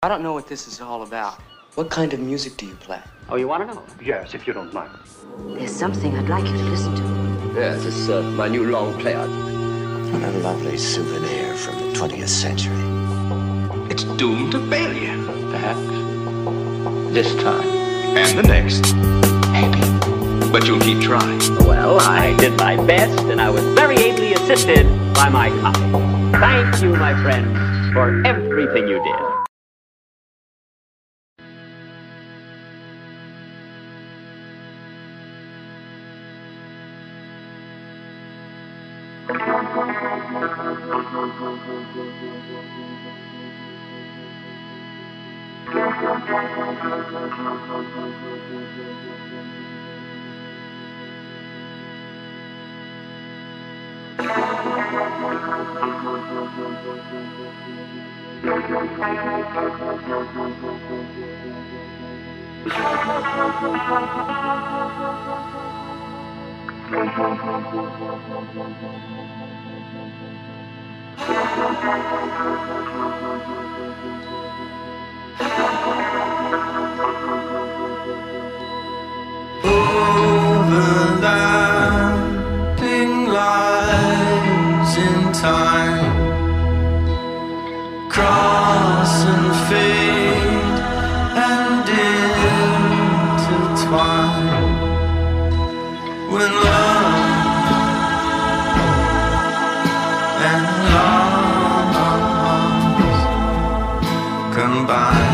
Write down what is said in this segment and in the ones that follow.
I don't know what this is all about. What kind of music do you play? Oh, you want to know? Yes, if you don't mind. There's something I'd like you to listen to. Yes, it's uh, my new long player. What a lovely souvenir from the 20th century. It's doomed to failure. Perhaps this time. And the next. Maybe. But you'll keep trying. Well, I did my best, and I was very ably assisted by my copy. Thank you, my friend, for everything you did. Overlapping lines in time cross and fade and intertwine when love and combine.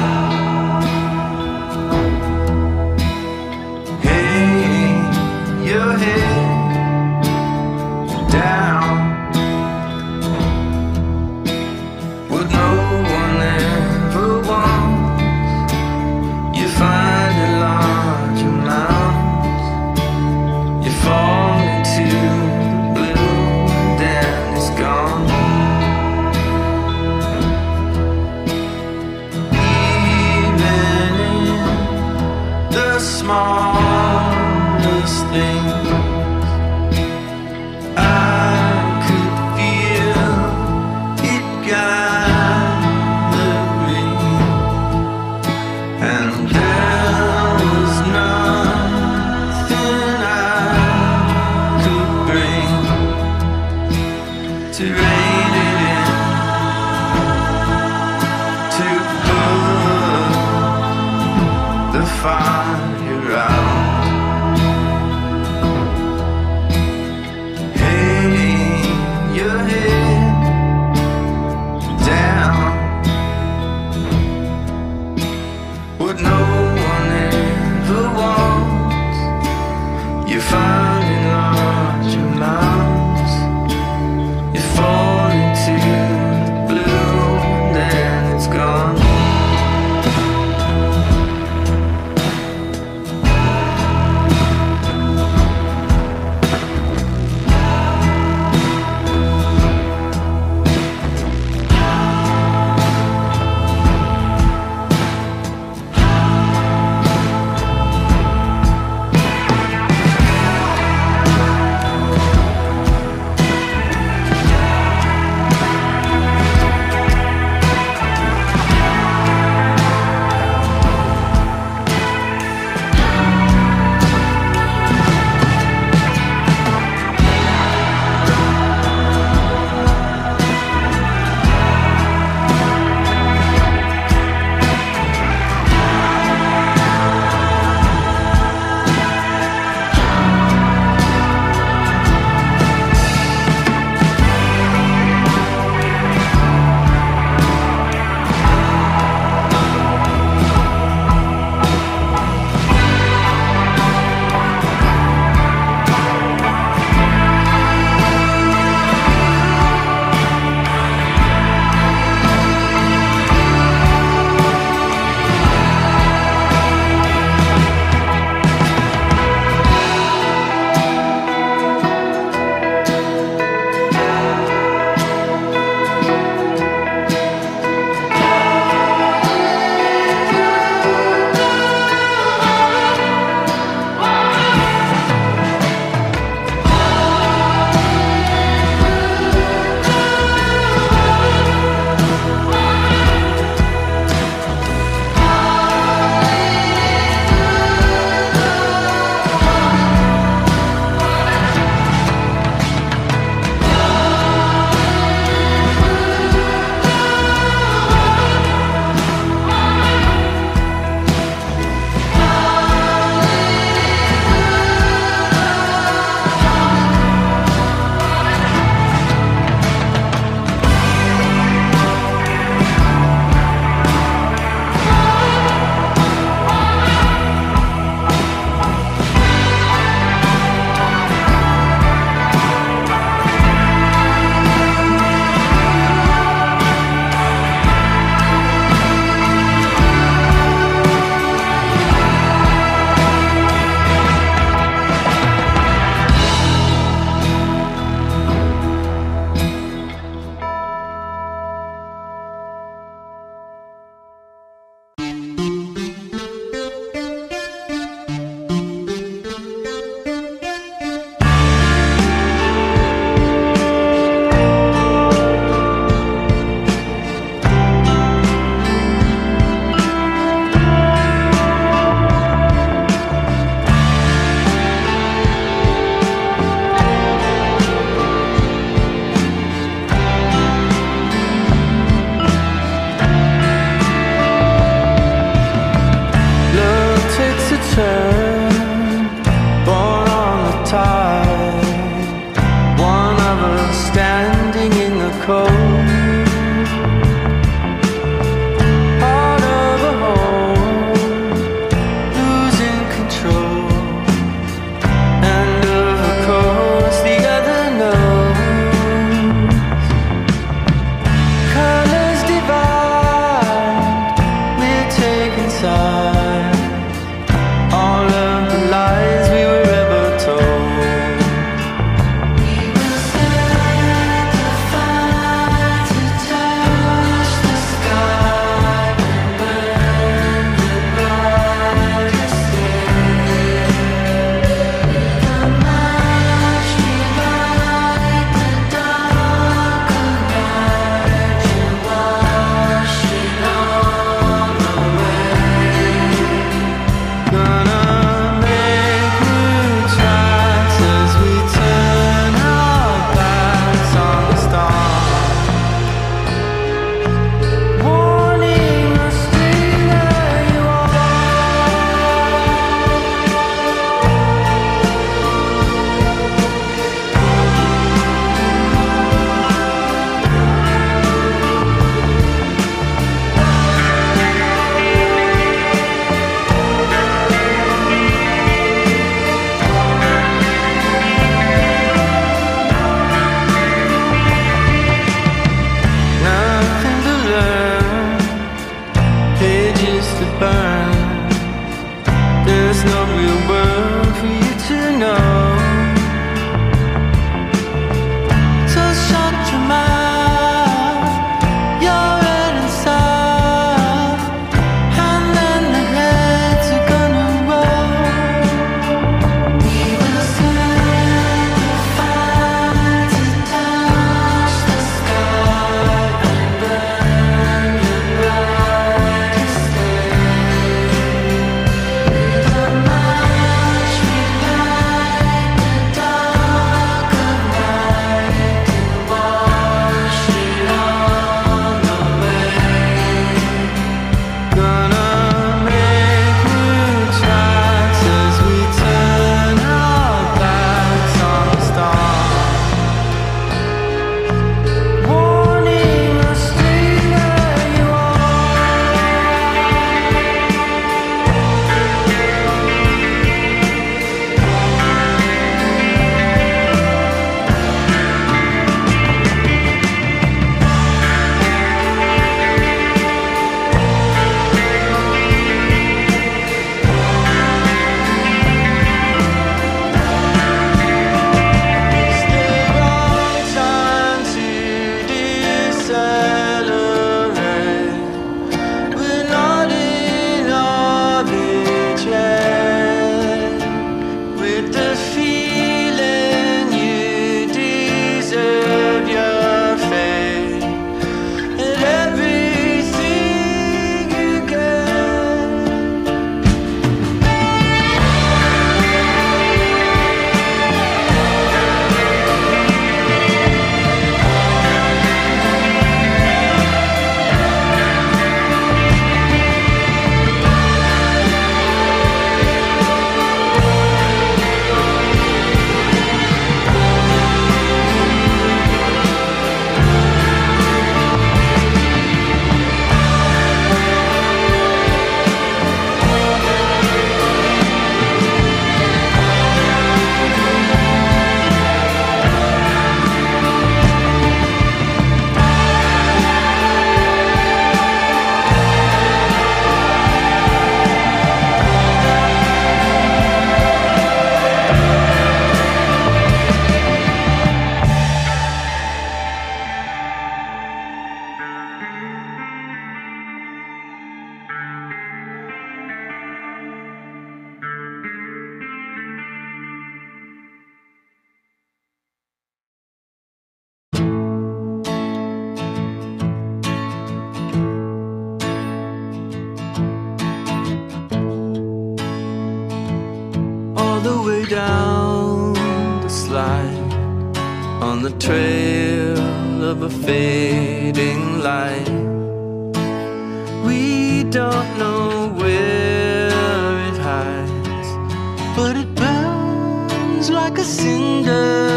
Like a cinder.